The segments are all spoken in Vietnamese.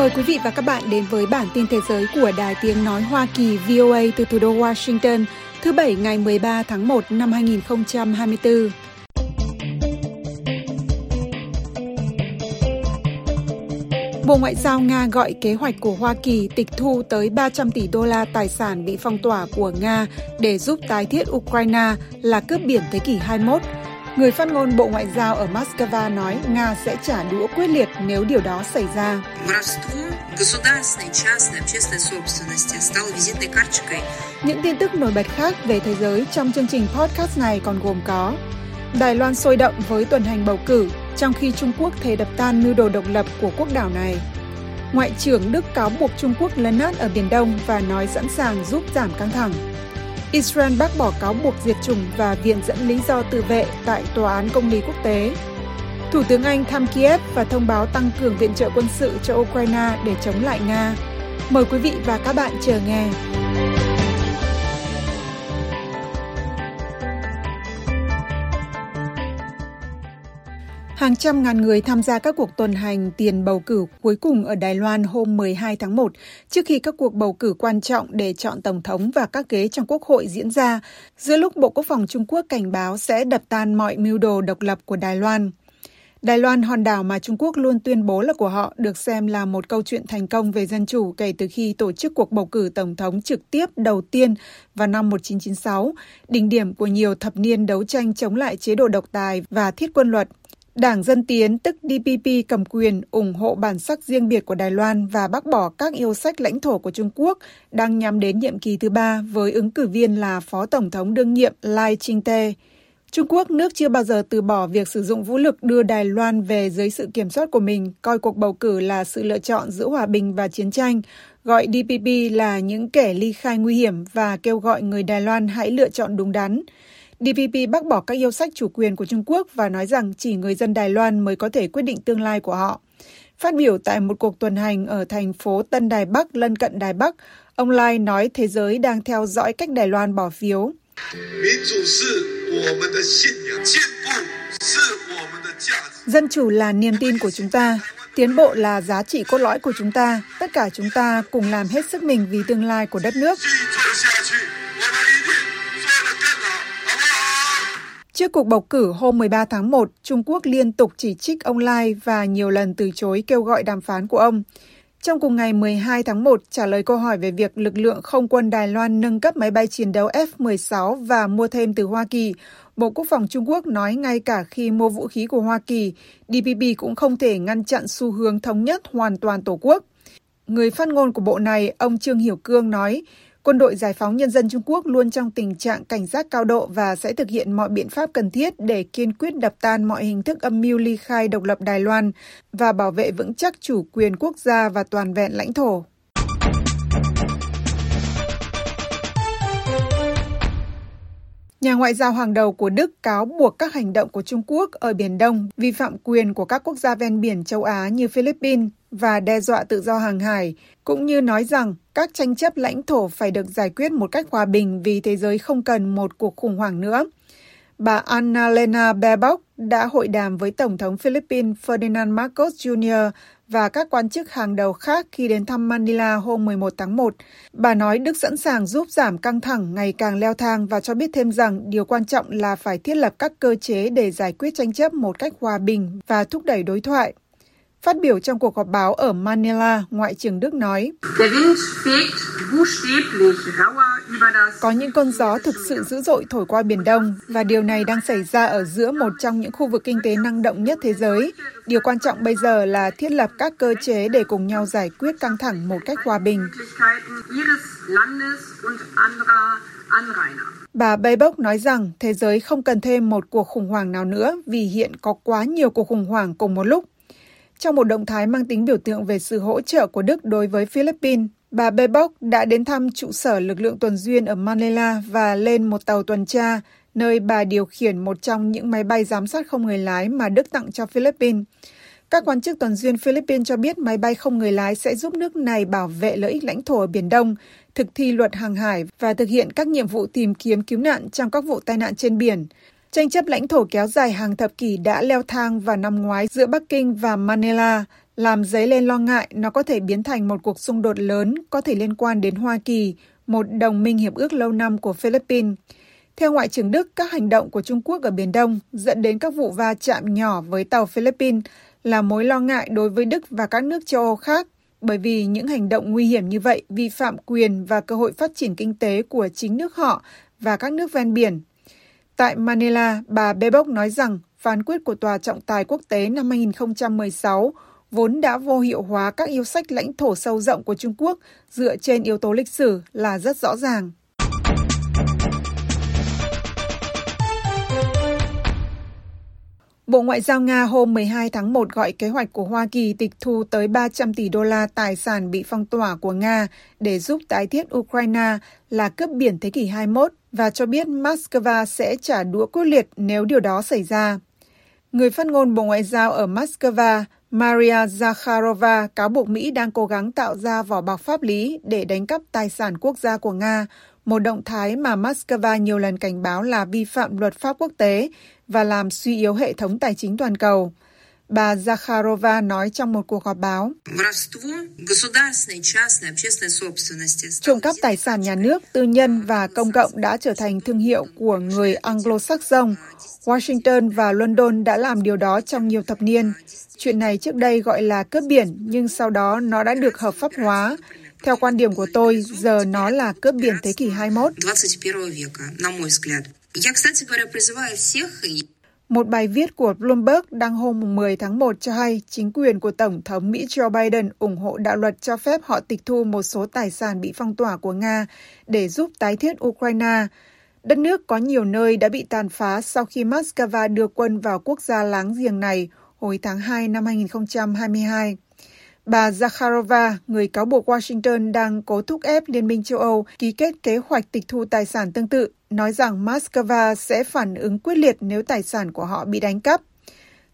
Mời quý vị và các bạn đến với bản tin thế giới của Đài Tiếng Nói Hoa Kỳ VOA từ thủ đô Washington, thứ Bảy ngày 13 tháng 1 năm 2024. Bộ Ngoại giao Nga gọi kế hoạch của Hoa Kỳ tịch thu tới 300 tỷ đô la tài sản bị phong tỏa của Nga để giúp tái thiết Ukraine là cướp biển thế kỷ 21 Người phát ngôn Bộ Ngoại giao ở Moscow nói Nga sẽ trả đũa quyết liệt nếu điều đó xảy ra. Những tin tức nổi bật khác về thế giới trong chương trình podcast này còn gồm có Đài Loan sôi động với tuần hành bầu cử, trong khi Trung Quốc thề đập tan mưu đồ độc lập của quốc đảo này. Ngoại trưởng Đức cáo buộc Trung Quốc lấn át ở Biển Đông và nói sẵn sàng giúp giảm căng thẳng. Israel bác bỏ cáo buộc diệt chủng và viện dẫn lý do tự vệ tại Tòa án Công lý Quốc tế. Thủ tướng Anh thăm Kiev và thông báo tăng cường viện trợ quân sự cho Ukraine để chống lại Nga. Mời quý vị và các bạn chờ nghe. Hàng trăm ngàn người tham gia các cuộc tuần hành tiền bầu cử cuối cùng ở Đài Loan hôm 12 tháng 1, trước khi các cuộc bầu cử quan trọng để chọn Tổng thống và các ghế trong Quốc hội diễn ra, giữa lúc Bộ Quốc phòng Trung Quốc cảnh báo sẽ đập tan mọi mưu đồ độc lập của Đài Loan. Đài Loan, hòn đảo mà Trung Quốc luôn tuyên bố là của họ, được xem là một câu chuyện thành công về dân chủ kể từ khi tổ chức cuộc bầu cử tổng thống trực tiếp đầu tiên vào năm 1996, đỉnh điểm của nhiều thập niên đấu tranh chống lại chế độ độc tài và thiết quân luật Đảng Dân Tiến tức DPP cầm quyền ủng hộ bản sắc riêng biệt của Đài Loan và bác bỏ các yêu sách lãnh thổ của Trung Quốc đang nhắm đến nhiệm kỳ thứ ba với ứng cử viên là Phó Tổng thống đương nhiệm Lai Ching-te. Trung Quốc, nước chưa bao giờ từ bỏ việc sử dụng vũ lực đưa Đài Loan về dưới sự kiểm soát của mình, coi cuộc bầu cử là sự lựa chọn giữa hòa bình và chiến tranh, gọi DPP là những kẻ ly khai nguy hiểm và kêu gọi người Đài Loan hãy lựa chọn đúng đắn. DPP bác bỏ các yêu sách chủ quyền của Trung Quốc và nói rằng chỉ người dân Đài Loan mới có thể quyết định tương lai của họ. Phát biểu tại một cuộc tuần hành ở thành phố Tân Đài Bắc lân cận Đài Bắc, ông Lai nói thế giới đang theo dõi cách Đài Loan bỏ phiếu. Dân chủ là niềm tin của chúng ta, tiến bộ là giá trị cốt lõi của chúng ta, tất cả chúng ta cùng làm hết sức mình vì tương lai của đất nước. Trước cuộc bầu cử hôm 13 tháng 1, Trung Quốc liên tục chỉ trích ông Lai và nhiều lần từ chối kêu gọi đàm phán của ông. Trong cùng ngày 12 tháng 1, trả lời câu hỏi về việc lực lượng không quân Đài Loan nâng cấp máy bay chiến đấu F-16 và mua thêm từ Hoa Kỳ, Bộ Quốc phòng Trung Quốc nói ngay cả khi mua vũ khí của Hoa Kỳ, DPP cũng không thể ngăn chặn xu hướng thống nhất hoàn toàn Tổ quốc. Người phát ngôn của bộ này, ông Trương Hiểu Cương nói, Quân đội Giải phóng Nhân dân Trung Quốc luôn trong tình trạng cảnh giác cao độ và sẽ thực hiện mọi biện pháp cần thiết để kiên quyết đập tan mọi hình thức âm mưu ly khai độc lập Đài Loan và bảo vệ vững chắc chủ quyền quốc gia và toàn vẹn lãnh thổ. Nhà ngoại giao hàng đầu của Đức cáo buộc các hành động của Trung Quốc ở Biển Đông vi phạm quyền của các quốc gia ven biển châu Á như Philippines và đe dọa tự do hàng hải, cũng như nói rằng các tranh chấp lãnh thổ phải được giải quyết một cách hòa bình vì thế giới không cần một cuộc khủng hoảng nữa. Bà Annalena Baerbock đã hội đàm với Tổng thống Philippines Ferdinand Marcos Jr và các quan chức hàng đầu khác khi đến thăm Manila hôm 11 tháng 1. Bà nói Đức sẵn sàng giúp giảm căng thẳng ngày càng leo thang và cho biết thêm rằng điều quan trọng là phải thiết lập các cơ chế để giải quyết tranh chấp một cách hòa bình và thúc đẩy đối thoại. Phát biểu trong cuộc họp báo ở Manila, Ngoại trưởng Đức nói, Có những cơn gió thực sự dữ dội thổi qua Biển Đông và điều này đang xảy ra ở giữa một trong những khu vực kinh tế năng động nhất thế giới. Điều quan trọng bây giờ là thiết lập các cơ chế để cùng nhau giải quyết căng thẳng một cách hòa bình. Bà Baerbock nói rằng thế giới không cần thêm một cuộc khủng hoảng nào nữa vì hiện có quá nhiều cuộc khủng hoảng cùng một lúc trong một động thái mang tính biểu tượng về sự hỗ trợ của Đức đối với Philippines, bà Bebok đã đến thăm trụ sở lực lượng tuần duyên ở Manila và lên một tàu tuần tra, nơi bà điều khiển một trong những máy bay giám sát không người lái mà Đức tặng cho Philippines. Các quan chức tuần duyên Philippines cho biết máy bay không người lái sẽ giúp nước này bảo vệ lợi ích lãnh thổ ở Biển Đông, thực thi luật hàng hải và thực hiện các nhiệm vụ tìm kiếm cứu nạn trong các vụ tai nạn trên biển. Tranh chấp lãnh thổ kéo dài hàng thập kỷ đã leo thang vào năm ngoái giữa Bắc Kinh và Manila, làm dấy lên lo ngại nó có thể biến thành một cuộc xung đột lớn có thể liên quan đến Hoa Kỳ, một đồng minh hiệp ước lâu năm của Philippines. Theo Ngoại trưởng Đức, các hành động của Trung Quốc ở Biển Đông dẫn đến các vụ va chạm nhỏ với tàu Philippines là mối lo ngại đối với Đức và các nước châu Âu khác, bởi vì những hành động nguy hiểm như vậy vi phạm quyền và cơ hội phát triển kinh tế của chính nước họ và các nước ven biển. Tại Manila, bà Bebok nói rằng phán quyết của Tòa trọng tài quốc tế năm 2016 vốn đã vô hiệu hóa các yêu sách lãnh thổ sâu rộng của Trung Quốc dựa trên yếu tố lịch sử là rất rõ ràng. Bộ Ngoại giao Nga hôm 12 tháng 1 gọi kế hoạch của Hoa Kỳ tịch thu tới 300 tỷ đô la tài sản bị phong tỏa của Nga để giúp tái thiết Ukraine là cướp biển thế kỷ 21 và cho biết Moscow sẽ trả đũa quyết liệt nếu điều đó xảy ra. Người phát ngôn Bộ Ngoại giao ở Moscow, Maria Zakharova cáo buộc Mỹ đang cố gắng tạo ra vỏ bọc pháp lý để đánh cắp tài sản quốc gia của Nga, một động thái mà Moscow nhiều lần cảnh báo là vi phạm luật pháp quốc tế và làm suy yếu hệ thống tài chính toàn cầu. Bà Zakharova nói trong một cuộc họp báo. Trộm cắp tài sản nhà nước, tư nhân và công cộng đã trở thành thương hiệu của người Anglo-Saxon. Washington và London đã làm điều đó trong nhiều thập niên. Chuyện này trước đây gọi là cướp biển, nhưng sau đó nó đã được hợp pháp hóa. Theo quan điểm của tôi, giờ nó là cướp biển thế kỷ 21. Một bài viết của Bloomberg đăng hôm 10 tháng 1 cho hay chính quyền của Tổng thống Mỹ Joe Biden ủng hộ đạo luật cho phép họ tịch thu một số tài sản bị phong tỏa của Nga để giúp tái thiết Ukraine. Đất nước có nhiều nơi đã bị tàn phá sau khi Moscow đưa quân vào quốc gia láng giềng này hồi tháng 2 năm 2022. Bà Zakharova, người cáo buộc Washington đang cố thúc ép Liên minh châu Âu ký kết kế hoạch tịch thu tài sản tương tự, nói rằng Moscow sẽ phản ứng quyết liệt nếu tài sản của họ bị đánh cắp.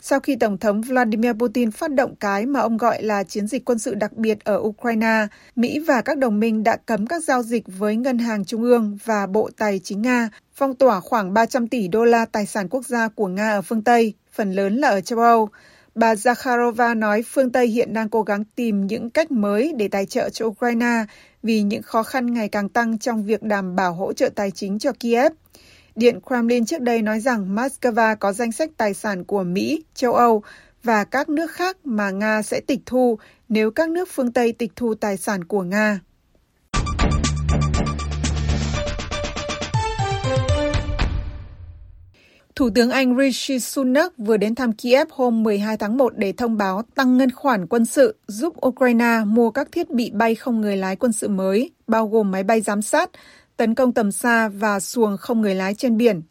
Sau khi Tổng thống Vladimir Putin phát động cái mà ông gọi là chiến dịch quân sự đặc biệt ở Ukraine, Mỹ và các đồng minh đã cấm các giao dịch với Ngân hàng Trung ương và Bộ Tài chính Nga, phong tỏa khoảng 300 tỷ đô la tài sản quốc gia của Nga ở phương Tây, phần lớn là ở châu Âu. Bà Zakharova nói phương Tây hiện đang cố gắng tìm những cách mới để tài trợ cho Ukraine vì những khó khăn ngày càng tăng trong việc đảm bảo hỗ trợ tài chính cho Kiev. Điện Kremlin trước đây nói rằng Moscow có danh sách tài sản của Mỹ, châu Âu và các nước khác mà Nga sẽ tịch thu nếu các nước phương Tây tịch thu tài sản của Nga. Thủ tướng Anh Rishi Sunak vừa đến thăm Kiev hôm 12 tháng 1 để thông báo tăng ngân khoản quân sự giúp Ukraine mua các thiết bị bay không người lái quân sự mới, bao gồm máy bay giám sát, tấn công tầm xa và xuồng không người lái trên biển.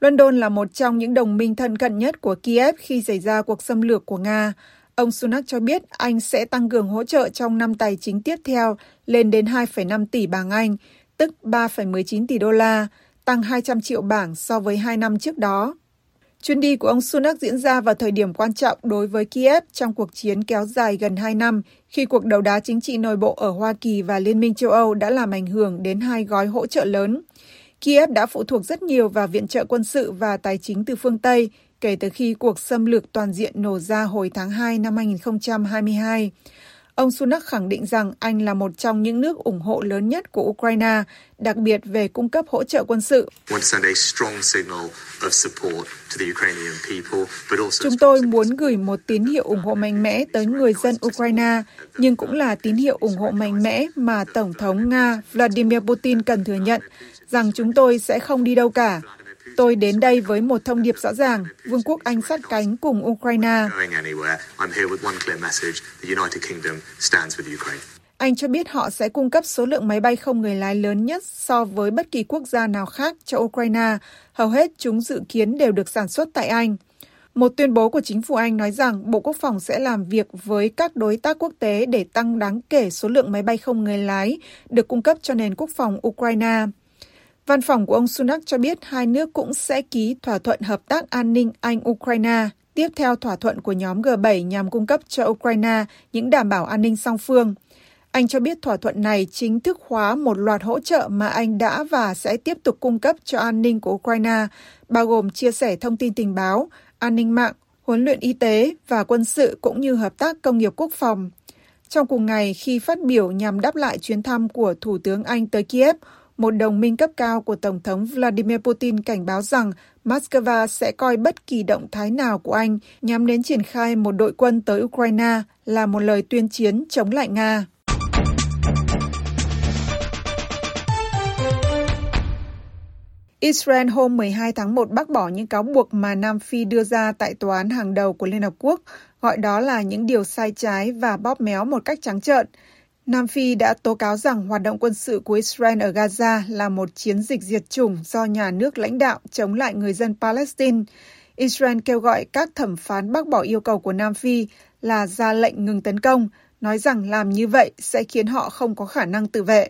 London là một trong những đồng minh thân cận nhất của Kiev khi xảy ra cuộc xâm lược của Nga. Ông Sunak cho biết Anh sẽ tăng cường hỗ trợ trong năm tài chính tiếp theo lên đến 2,5 tỷ bảng Anh, tức 3,19 tỷ đô la, tăng 200 triệu bảng so với hai năm trước đó. Chuyến đi của ông Sunak diễn ra vào thời điểm quan trọng đối với Kiev trong cuộc chiến kéo dài gần 2 năm, khi cuộc đấu đá chính trị nội bộ ở Hoa Kỳ và Liên minh châu Âu đã làm ảnh hưởng đến hai gói hỗ trợ lớn. Kiev đã phụ thuộc rất nhiều vào viện trợ quân sự và tài chính từ phương Tây kể từ khi cuộc xâm lược toàn diện nổ ra hồi tháng 2 năm 2022. Ông Sunak khẳng định rằng Anh là một trong những nước ủng hộ lớn nhất của Ukraine, đặc biệt về cung cấp hỗ trợ quân sự. Chúng tôi muốn gửi một tín hiệu ủng hộ mạnh mẽ tới người dân Ukraine, nhưng cũng là tín hiệu ủng hộ mạnh mẽ mà Tổng thống Nga Vladimir Putin cần thừa nhận rằng chúng tôi sẽ không đi đâu cả. Tôi đến đây với một thông điệp rõ ràng, Vương quốc Anh sát cánh cùng Ukraine. Anh cho biết họ sẽ cung cấp số lượng máy bay không người lái lớn nhất so với bất kỳ quốc gia nào khác cho Ukraine. Hầu hết chúng dự kiến đều được sản xuất tại Anh. Một tuyên bố của chính phủ Anh nói rằng Bộ Quốc phòng sẽ làm việc với các đối tác quốc tế để tăng đáng kể số lượng máy bay không người lái được cung cấp cho nền quốc phòng Ukraine. Văn phòng của ông Sunak cho biết hai nước cũng sẽ ký thỏa thuận hợp tác an ninh Anh-Ukraine tiếp theo thỏa thuận của nhóm G7 nhằm cung cấp cho Ukraine những đảm bảo an ninh song phương. Anh cho biết thỏa thuận này chính thức hóa một loạt hỗ trợ mà Anh đã và sẽ tiếp tục cung cấp cho an ninh của Ukraine, bao gồm chia sẻ thông tin tình báo, an ninh mạng, huấn luyện y tế và quân sự cũng như hợp tác công nghiệp quốc phòng. Trong cùng ngày, khi phát biểu nhằm đáp lại chuyến thăm của Thủ tướng Anh tới Kiev, một đồng minh cấp cao của Tổng thống Vladimir Putin cảnh báo rằng Moscow sẽ coi bất kỳ động thái nào của Anh nhằm đến triển khai một đội quân tới Ukraine là một lời tuyên chiến chống lại Nga. Israel hôm 12 tháng 1 bác bỏ những cáo buộc mà Nam Phi đưa ra tại tòa án hàng đầu của Liên Hợp Quốc, gọi đó là những điều sai trái và bóp méo một cách trắng trợn. Nam Phi đã tố cáo rằng hoạt động quân sự của Israel ở Gaza là một chiến dịch diệt chủng do nhà nước lãnh đạo chống lại người dân Palestine. Israel kêu gọi các thẩm phán bác bỏ yêu cầu của Nam Phi là ra lệnh ngừng tấn công, nói rằng làm như vậy sẽ khiến họ không có khả năng tự vệ.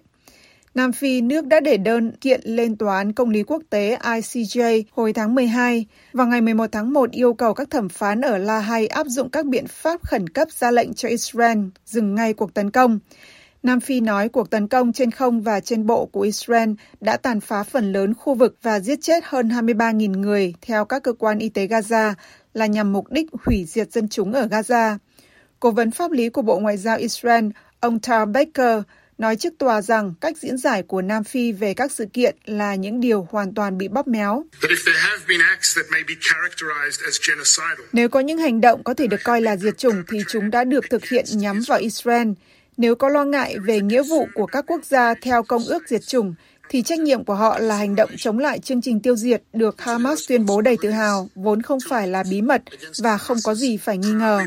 Nam Phi, nước đã để đơn kiện lên Tòa án Công lý Quốc tế ICJ hồi tháng 12. và ngày 11 tháng 1 yêu cầu các thẩm phán ở La Hay áp dụng các biện pháp khẩn cấp ra lệnh cho Israel dừng ngay cuộc tấn công. Nam Phi nói cuộc tấn công trên không và trên bộ của Israel đã tàn phá phần lớn khu vực và giết chết hơn 23.000 người theo các cơ quan y tế Gaza là nhằm mục đích hủy diệt dân chúng ở Gaza. Cố vấn pháp lý của Bộ Ngoại giao Israel, ông Tal Baker, nói trước tòa rằng cách diễn giải của Nam Phi về các sự kiện là những điều hoàn toàn bị bóp méo. Nếu có những hành động có thể được coi là diệt chủng thì chúng đã được thực hiện nhắm vào Israel. Nếu có lo ngại về nghĩa vụ của các quốc gia theo công ước diệt chủng, thì trách nhiệm của họ là hành động chống lại chương trình tiêu diệt được Hamas tuyên bố đầy tự hào, vốn không phải là bí mật và không có gì phải nghi ngờ.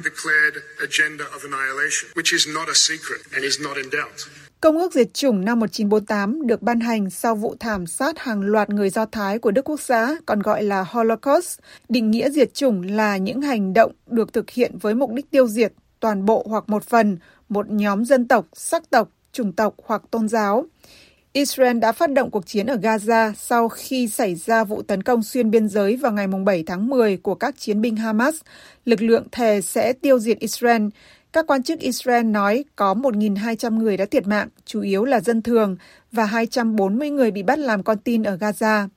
Công ước diệt chủng năm 1948 được ban hành sau vụ thảm sát hàng loạt người Do Thái của Đức Quốc xã, còn gọi là Holocaust. Định nghĩa diệt chủng là những hành động được thực hiện với mục đích tiêu diệt toàn bộ hoặc một phần một nhóm dân tộc, sắc tộc, chủng tộc hoặc tôn giáo. Israel đã phát động cuộc chiến ở Gaza sau khi xảy ra vụ tấn công xuyên biên giới vào ngày 7 tháng 10 của các chiến binh Hamas. Lực lượng thề sẽ tiêu diệt Israel. Các quan chức Israel nói có 1.200 người đã thiệt mạng, chủ yếu là dân thường, và 240 người bị bắt làm con tin ở Gaza.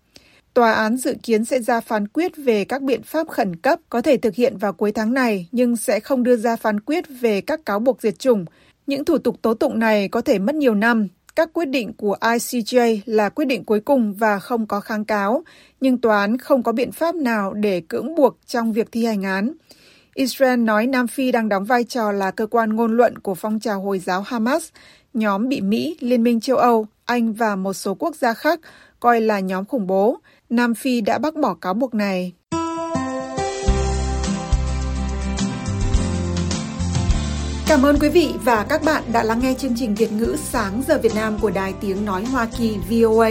Tòa án dự kiến sẽ ra phán quyết về các biện pháp khẩn cấp có thể thực hiện vào cuối tháng này, nhưng sẽ không đưa ra phán quyết về các cáo buộc diệt chủng. Những thủ tục tố tụng này có thể mất nhiều năm. Các quyết định của ICJ là quyết định cuối cùng và không có kháng cáo, nhưng tòa án không có biện pháp nào để cưỡng buộc trong việc thi hành án. Israel nói Nam Phi đang đóng vai trò là cơ quan ngôn luận của phong trào Hồi giáo Hamas, nhóm bị Mỹ, Liên minh châu Âu, Anh và một số quốc gia khác coi là nhóm khủng bố. Nam Phi đã bác bỏ cáo buộc này. Cảm ơn quý vị và các bạn đã lắng nghe chương trình Việt ngữ sáng giờ Việt Nam của Đài Tiếng Nói Hoa Kỳ VOA.